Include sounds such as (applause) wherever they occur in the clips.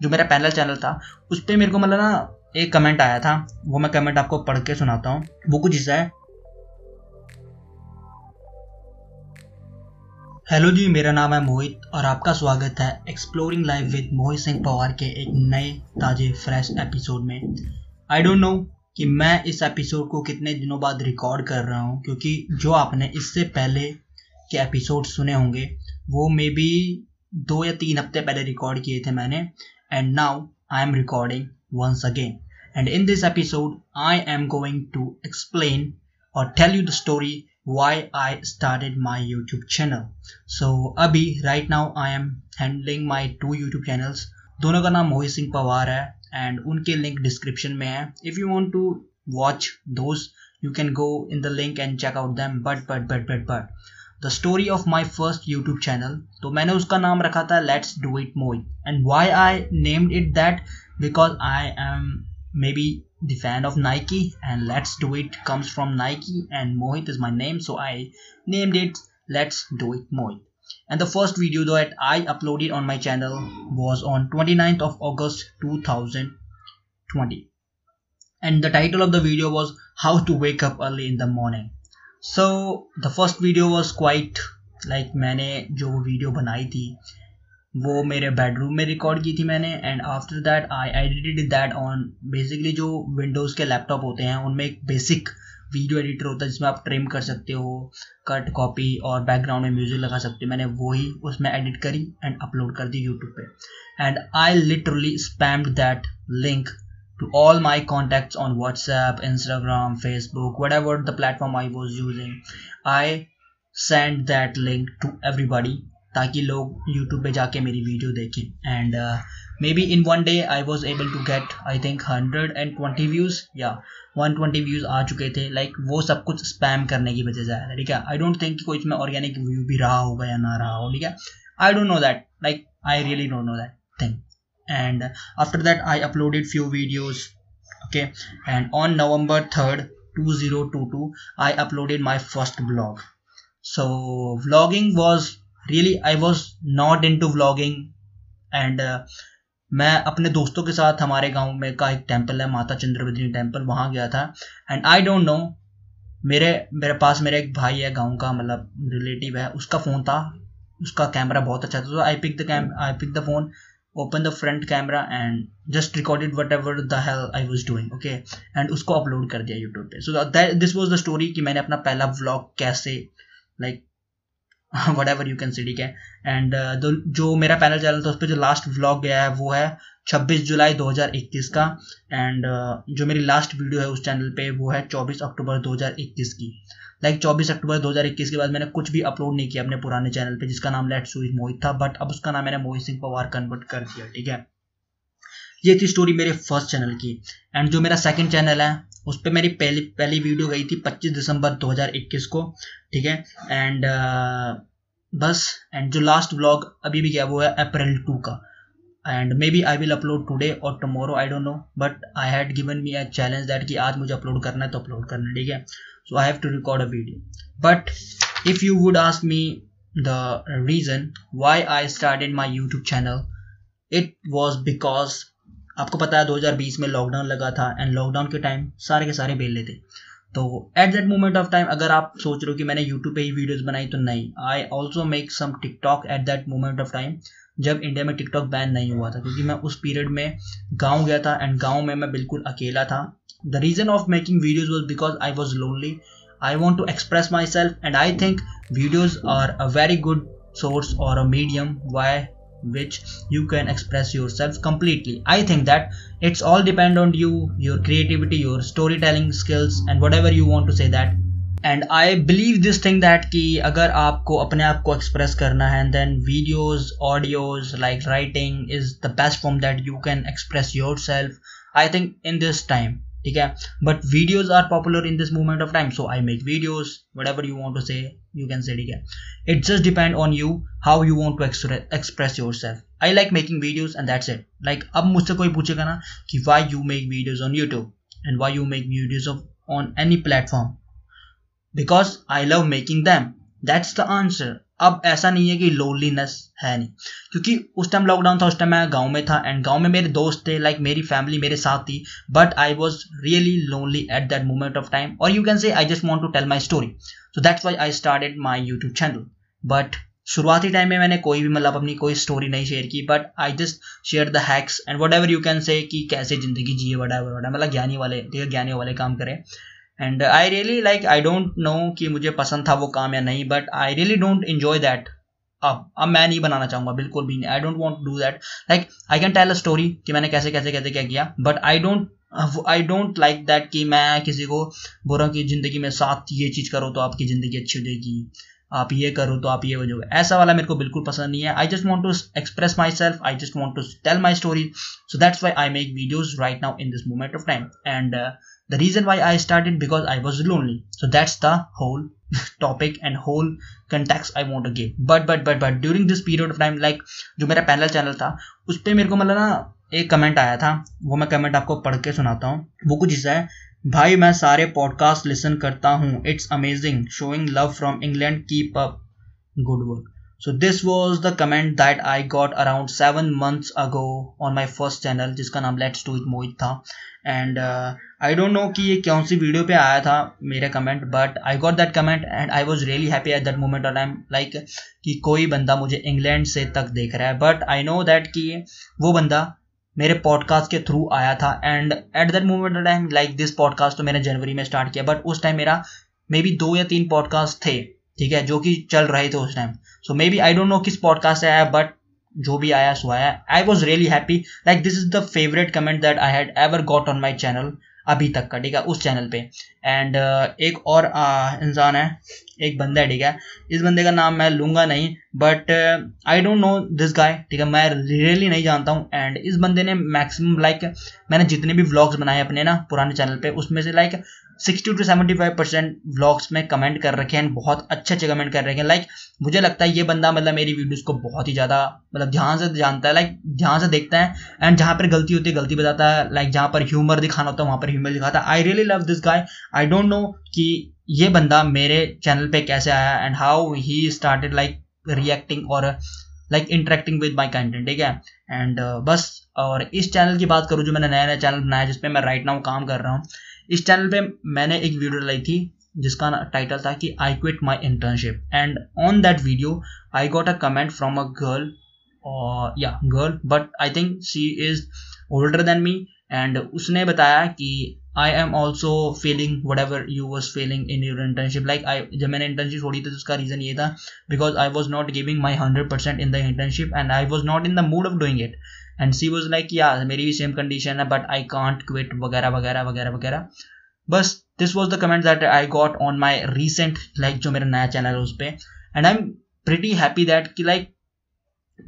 जो मेरा panel channel था, उस पर मेरे को मतलब ना एक कमेंट आया था, वो मैं कमेंट आपको पढ़ के सुनाता हूँ। वो कुछ ऐसा है। हेलो जी, मेरा नाम है मोहित और आपका स्वागत है exploring life with Mohit Singh Pawar के एक नए, ताजे फ्रेश एपिसोड में। आई डोंट नो कि मैं इस एपिसोड को कितने दिनों बाद रिकॉर्ड कर रहा हूँ, क्योंकि जो आपने इससे पहले के एपिसोड सुने होंगे, वो मे बी दो या तीन हफ़्ते पहले रिकॉर्ड किए थे मैंने। and now I am recording once again and in this episode i am going to explain or tell you the story why i started my youtube channel so abhi right now i am handling my two youtube channels दोनों का नाम मोहित सिंह पवार है and उनके link description में है if you want to watch those you can go in the link and check out them but but but but but The story of my first YouTube channel तो मैंने उसका नाम रखा था let's do it Mohit and why I named it that because I am maybe the fan of Nike and Let's Do It comes from Nike and Mohit is my name so I named it Let's Do It Mohit. And the first video that I uploaded on my channel was on 29th of August 2020. And the title of the video was How to Wake Up Early in the Morning. So the first video was quite like मैंने जो video बनाई थी, वो मेरे bedroom में record की थी मैंने and after that I edited that on basically जो विंडोज़ के लैपटॉप होते हैं, उनमें एक बेसिक वीडियो एडिटर होता है, जिसमें आप ट्रिम कर सकते हो कट कॉपी और बैकग्राउंड में म्यूज़िक लगा सकते हो। मैंने वो ही उसमें एडिट करी एंड अपलोड कर दी यूट्यूब पे। And I literally spammed that link all my contacts on WhatsApp Instagram Facebook whatever the platform I was using I send that link to everybody ताकि लोग यूट्यूब पे जाके मेरी वीडियो देखें। And maybe in one day I was able to get I think hundred and twenty views या one twenty views आ चुके थे। लाइक like, वो सब कुछ स्पैम करने की वजह से आया ठीक है? आई डोंट थिंक कोई इसमें ऑर्गेनिक व्यू भी रहा होगा या ना रहा हो ठीक है? I don't know that like I really don't know that thing and after that i uploaded few videos okay and on november 3rd 2022 i uploaded my first vlog so vlogging was really i was not into vlogging and uh, मैं अपने दोस्तों के साथ हमारे गाँव में का एक टेंपल है माता चंद्रवदिनी टेंपल वहाँ गया था एंड आई डोंट नो मेरे मेरे पास मेरा एक भाई है गाँव का मतलब रिलेटिव है उसका फ़ोन था उसका कैमरा बहुत अच्छा था तो I pick the cam I pick the phone open the front camera and just recorded whatever the hell I was doing okay and उसको अपलोड कर दिया यूट्यूब पे। So this was the story कि मैंने अपना पहला ब्लॉग कैसे like whatever you can see the can and जो मेरा पैनल चैनल था, उस पर जो लास्ट ब्लॉग गया है, वो है 26 जुलाई 2021 का। एंड uh, जो मेरी लास्ट वीडियो है उस चैनल पे वो है 24 अक्टूबर 2021 की। लाइक like 24 अक्टूबर 2021 के बाद मैंने कुछ भी अपलोड नहीं किया अपने पुराने चैनल पे जिसका नाम लेट सुइज मोहित था बट अब उसका नाम मैंने मोहित सिंह पवार कन्वर्ट कर दिया ठीक है? ये थी स्टोरी मेरे फ़र्स्ट चैनल की। एंड जो मेरा सेकंड चैनल है उस पर मेरी पहली पहली वीडियो गई थी 25 दिसंबर 2021 को ठीक है? एंड uh, बस एंड जो लास्ट ब्लॉग अभी भी गया वो है अप्रैल टू का। And maybe I will upload today और tomorrow I don't know but I had given me a challenge that कि आज मुझे अपलोड करना है तो अपलोड करना है, ठीक है? So I have to record a video but if you would ask me the reason why I started my YouTube channel it was because आपको पता है 2020 में लॉकडाउन लगा था एंड लॉकडाउन के टाइम सारे के सारे बेले थे तो at that moment of time अगर आप सोच रहे हो कि मैंने यूट्यूब पे ही वीडियोस बनाई तो नहीं। I also make some TikTok at that moment of time जब इंडिया में टिकटॉक बैन नहीं हुआ था क्योंकि मैं उस पीरियड में गाँव गया था एंड गाँव में मैं बिल्कुल अकेला था the reason of making videos was because I was lonely I want to express myself and I think videos are a very good source or a medium why which you can express yourself completely i think that it's all depend on you your creativity your storytelling skills and whatever you want to say that and I believe this thing that कि अगर आपको अपने आप को express करना है then videos audios like writing is the best form that you can express yourself I think in this time ठीक है? But videos are popular in this moment of time so I make videos whatever you want to say you can say ठीक है? It just depend on you how you want to express yourself I like making videos and that's it like अब मुझसे कोई पूछेगा ना कि why you make videos on YouTube and why you make videos of on any platform because I love making them that's the answer अब ऐसा नहीं है कि लोनलीनेस है नहीं। क्योंकि उस टाइम लॉकडाउन था, उस टाइम मैं गाँव में था एंड गाँव में मेरे दोस्त थे लाइक like मेरी फैमिली मेरे साथ थी but I was really lonely at that moment of time और you can say I just want to tell my story so that's why I started my YouTube channel but शुरुआती time में मैंने कोई भी मतलब अपनी कोई स्टोरी नहीं शेयर की but I just share the hacks and whatever you can say कि कैसे ज़िंदगी जिए वट एवर मतलब ज्ञानी वाले, ठीक है ज्ञानी वाले काम करें। And I really like I don't know कि मुझे पसंद था वो काम या नहीं but I really don't enjoy that अब अब मैं नहीं बनाना चाहूँगा, बिल्कुल भी नहीं. I don't want do that like I can tell a story कि मैंने कैसे कैसे कैसे, क्या किया but I don't I don't like that कि मैं किसी को बोल रहा हूँ कि ज़िंदगी में साथ ये चीज़ करो तो आपकी ज़िंदगी अच्छी हो जाएगी, आप ये करो तो आप ये हो जाओगे. ऐसा वाला मेरे को बिल्कुल पसंद नहीं है. I just want to express myself I just want to tell my story so that's why I make videos right now in this moment of time and the reason why i started because i was lonely so that's the whole topic and whole context i want to give but but but but during this period of time like जो मेरा panel channel था उस पर मेरे को मतलब ना एक कमेंट आया था वो मैं कमेंट आपको पढ़ के सुनाता हूँ वो कुछ ऐसा है भाई मैं सारे पॉडकास्ट लिसन करता हूँ it's amazing showing love from England keep up good work so this was the comment that I got around seven months ago on my first channel जिसका नाम लेट्स टू इट मोहित था। And I don't know कि ये कौन सी video पे आया था मेरे comment but I got that comment and I was really happy at that moment of time like कि कोई बंदा मुझे इंग्लैंड से तक देख रहा है। बट आई नो दैट कि वो बंदा मेरे पॉडकास्ट के थ्रू आया था and at that moment of time like this podcast तो मैंने जनवरी में स्टार्ट किया बट उस टाइम मेरा मे बी दो या तीन पॉडकास्ट थे। ठीक है, जो कि चल रहे थे उस time so maybe I don't know किस पॉडकास्ट से आया बट जो भी आया, सो आया. I was really happy like this is the favourite comment that I had ever got on my channel अभी तक का, ठीक है, उस चैनल पे. एंड uh, एक और इंसान है एक बंदा है ठीक है। इस बंदे का नाम मैं लूँगा नहीं but I don't know this guy ठीक है। मैं रियली नहीं जानता हूँ। एंड इस बंदे ने मैक्सिमम लाइक मैंने जितने भी व्लॉग्स बनाए अपने ना पुराने चैनल पे उसमें से like sixty two seventy five percent vlogs में कमेंट कर रखे हैं बहुत अच्छे अच्छे कमेंट कर रखे हैं। लाइक मुझे लगता है ये बंदा मतलब मेरी वीडियोस को बहुत ही ज़्यादा मतलब ध्यान से जानता है लाइक ध्यान से देखता है एंड जहाँ पर गलती होती है गलती बताता है। लाइक जहाँ पर ह्यूमर दिखाना होता है वहाँ पर ह्यूमर दिखाता है। I really love this guy I don't know कि ये बंदा मेरे चैनल पे कैसे आया and how he started like reacting और like interacting with my content ठीक है? एंड uh, बस और इस चैनल की बात करूँ जो मैंने नया नया चैनल बनाया जिसपे मैं राइट नाउ काम कर रहा हूँ इस चैनल पे मैंने एक वीडियो लाई थी जिसका टाइटल था कि I quit my internship and on that video I got a comment from a girl या girl but I think she is older than me and उसने बताया कि I am also feeling whatever you was feeling in your internship like I जब मैंने internship छोड़ी थी तो उसका रीज़न ये था because I was not giving my hundred percent in the internship and I was not in the mood of doing it and she was like yeah मेरी भी सेम कंडीशन है बट आई कॉन्ट क्विट वगैरह वगैरह वगैरह वगैरह. बस this was the comment that I got on my recent like जो मेरा नया चैनल है उस पर and I am pretty happy that कि लाइक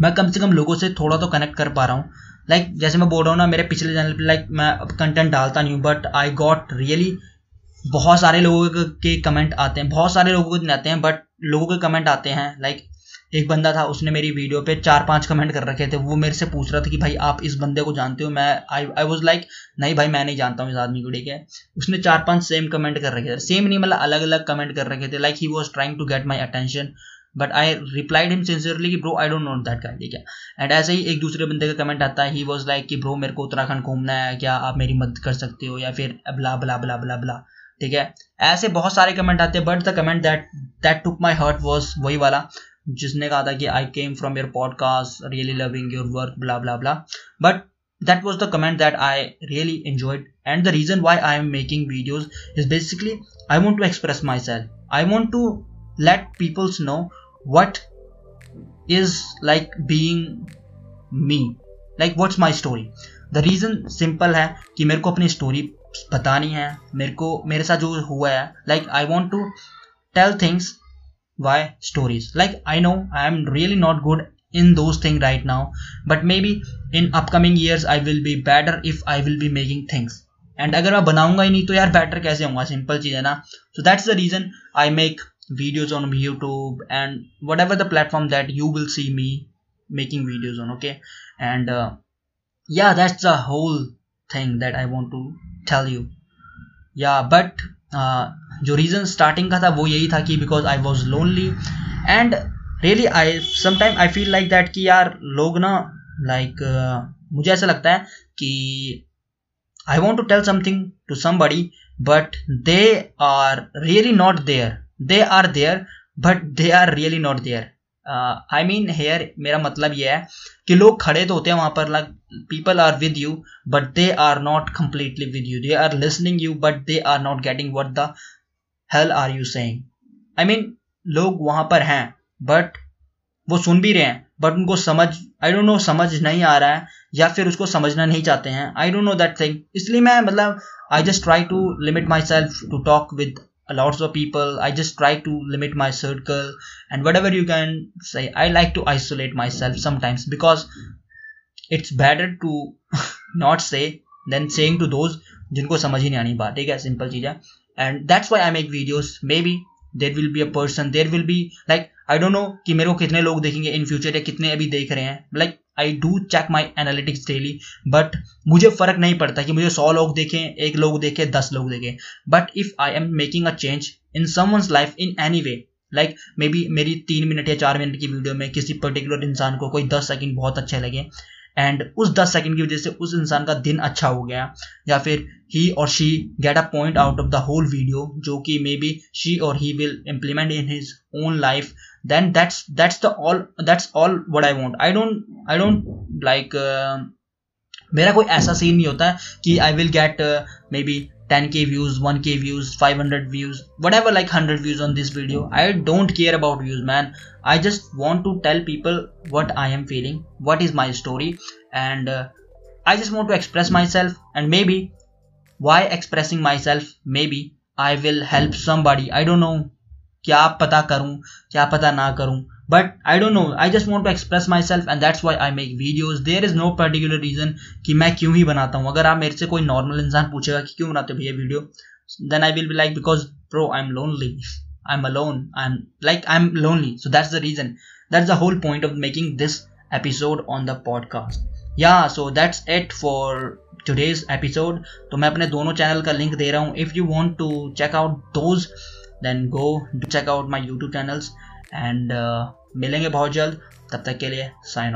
मैं कम से कम लोगों से थोड़ा तो कनेक्ट कर पा रहा हूँ। लाइक like, जैसे मैं बोल रहा हूँ ना मेरे पिछले चैनल पे लाइक मैं अब कंटेंट डालता नहीं हूँ बट आई गॉट रियली बहुत सारे लोगों के कमेंट आते हैं। बहुत सारे लोगों के आते हैं बट लोगों के कमेंट आते हैं। लाइक like, एक बंदा था उसने मेरी वीडियो पे चार पाँच कमेंट कर रखे थे। वो मेरे से पूछ रहा था कि भाई आप इस बंदे को जानते हो? मैं आई आई वॉज़ लाइक नहीं भाई मैं नहीं जानता हूँ इस आदमी को ठीक है? उसने चार पाँच सेम कमेंट कर रखे थे। सेम नहीं मतलब अलग अलग कमेंट कर रखे थे। Like he was trying to get my attention but I replied him sincerely कि bro I don't know that guy है? एंड ऐसे ही एक दूसरे बंदे का कमेंट आता है ही वॉज़ लाइक कि ब्रो मेरे को उत्तराखंड घूमना है, क्या आप मेरी मदद कर सकते हो? या फिर blah blah blah blah blah ठीक है? ऐसे बहुत सारे कमेंट आते हैं but the comment that that took my heart was वही वाला, जिसने कहा था कि I came from your podcast really loving your work blah blah blah but that was the comment that I really enjoyed, and the reason why I am making videos is basically, I want to express myself. I want to let people know what is like being me like what's my story the reason simple है कि मेरे को अपनी story बतानी है मेरे को मेरे साथ जो हुआ है like I want to tell things why stories like i know i am really not good in those things right now but maybe in upcoming years i will be better if i will be making things and अगर मैं बनाऊँगा ही नहीं तो यार better कैसे होगा simple चीज़ है ना so that's the reason I make videos on youtube and whatever the platform that you will see me making videos on okay and uh, yeah that's the whole thing that i want to tell you yeah but uh, जो reason starting का था वो यही था कि because I was lonely and really I sometime I feel like that कि यार लोग ना लाइक like, uh, मुझे ऐसा लगता है कि I want to tell something to somebody but they are really not there they are there but they are really not there I mean here मेरा मतलब ये है कि लोग खड़े तो होते हैं वहाँ पर like people are with you but they are not completely with you they are listening you but they are not getting what the hell are you saying I mean लोग वहाँ पर हैं बट वो सुन भी रहे हैं बट उनको समझ आई डोंट नो समझ नहीं आ रहा है, या फिर उसको समझना नहीं चाहते हैं. I don't know that thing इसलिए मैं मतलब I just try to limit myself to talk with lots of people i just try to limit my circle and whatever you can say i like to isolate myself sometimes because it's better to (laughs) not say than saying to those जिनको समझ ही नहीं आनी बात ठीक है simple चीज है and that's why I make videos maybe there will be a person there will be like I don't know कि मेरे को कितने लोग देखेंगे इन फ्यूचर या कितने अभी देख रहे हैं। Like I do check my analytics daily but मुझे फ़र्क नहीं पड़ता कि मुझे सौ लोग देखें, एक लोग देखें, दस लोग देखें। But if I am making a change in someone's life in any way like maybe मेरी तीन मिनट या चार मिनट की वीडियो में किसी पर्टिकुलर इंसान को कोई दस सेकेंड बहुत अच्छे लगे एंड उस दस सेकेंड की वजह से उस इंसान का दिन अच्छा हो गया। या फिर ही और she get a point out of the whole video जो कि मे बी शी और he will implement in his own life then that's that's the all that's all what I want I don't I don't uh, मेरा कोई ऐसा scene नहीं होता कि I will get maybe ten K views one K views five hundred views whatever like hundred views on this video I don't care about views man I just want to tell people what I am feeling what is my story and I just want to express myself and maybe why expressing myself maybe I will help somebody I don't know क्या पता करूं क्या पता ना करूं But I don't know I just want to express myself and that's why I make videos there is no particular reason कि मैं क्यों ही बनाता हूँ। अगर आप मेरे से कोई नॉर्मल इंसान पूछेगा कि क्यों बनाते भैया video then I will be like because pro I am lonely I am alone I am like I am lonely so that's the reason that's the whole point of making this episode on the podcast yeah so that's it for today's episode तो मैं अपने दोनों channel का link दे रहा हूँ। If you want to check out those then go check out my youtube channels and uh, मिलेंगे बहुत जल्द तब तक के लिए साइन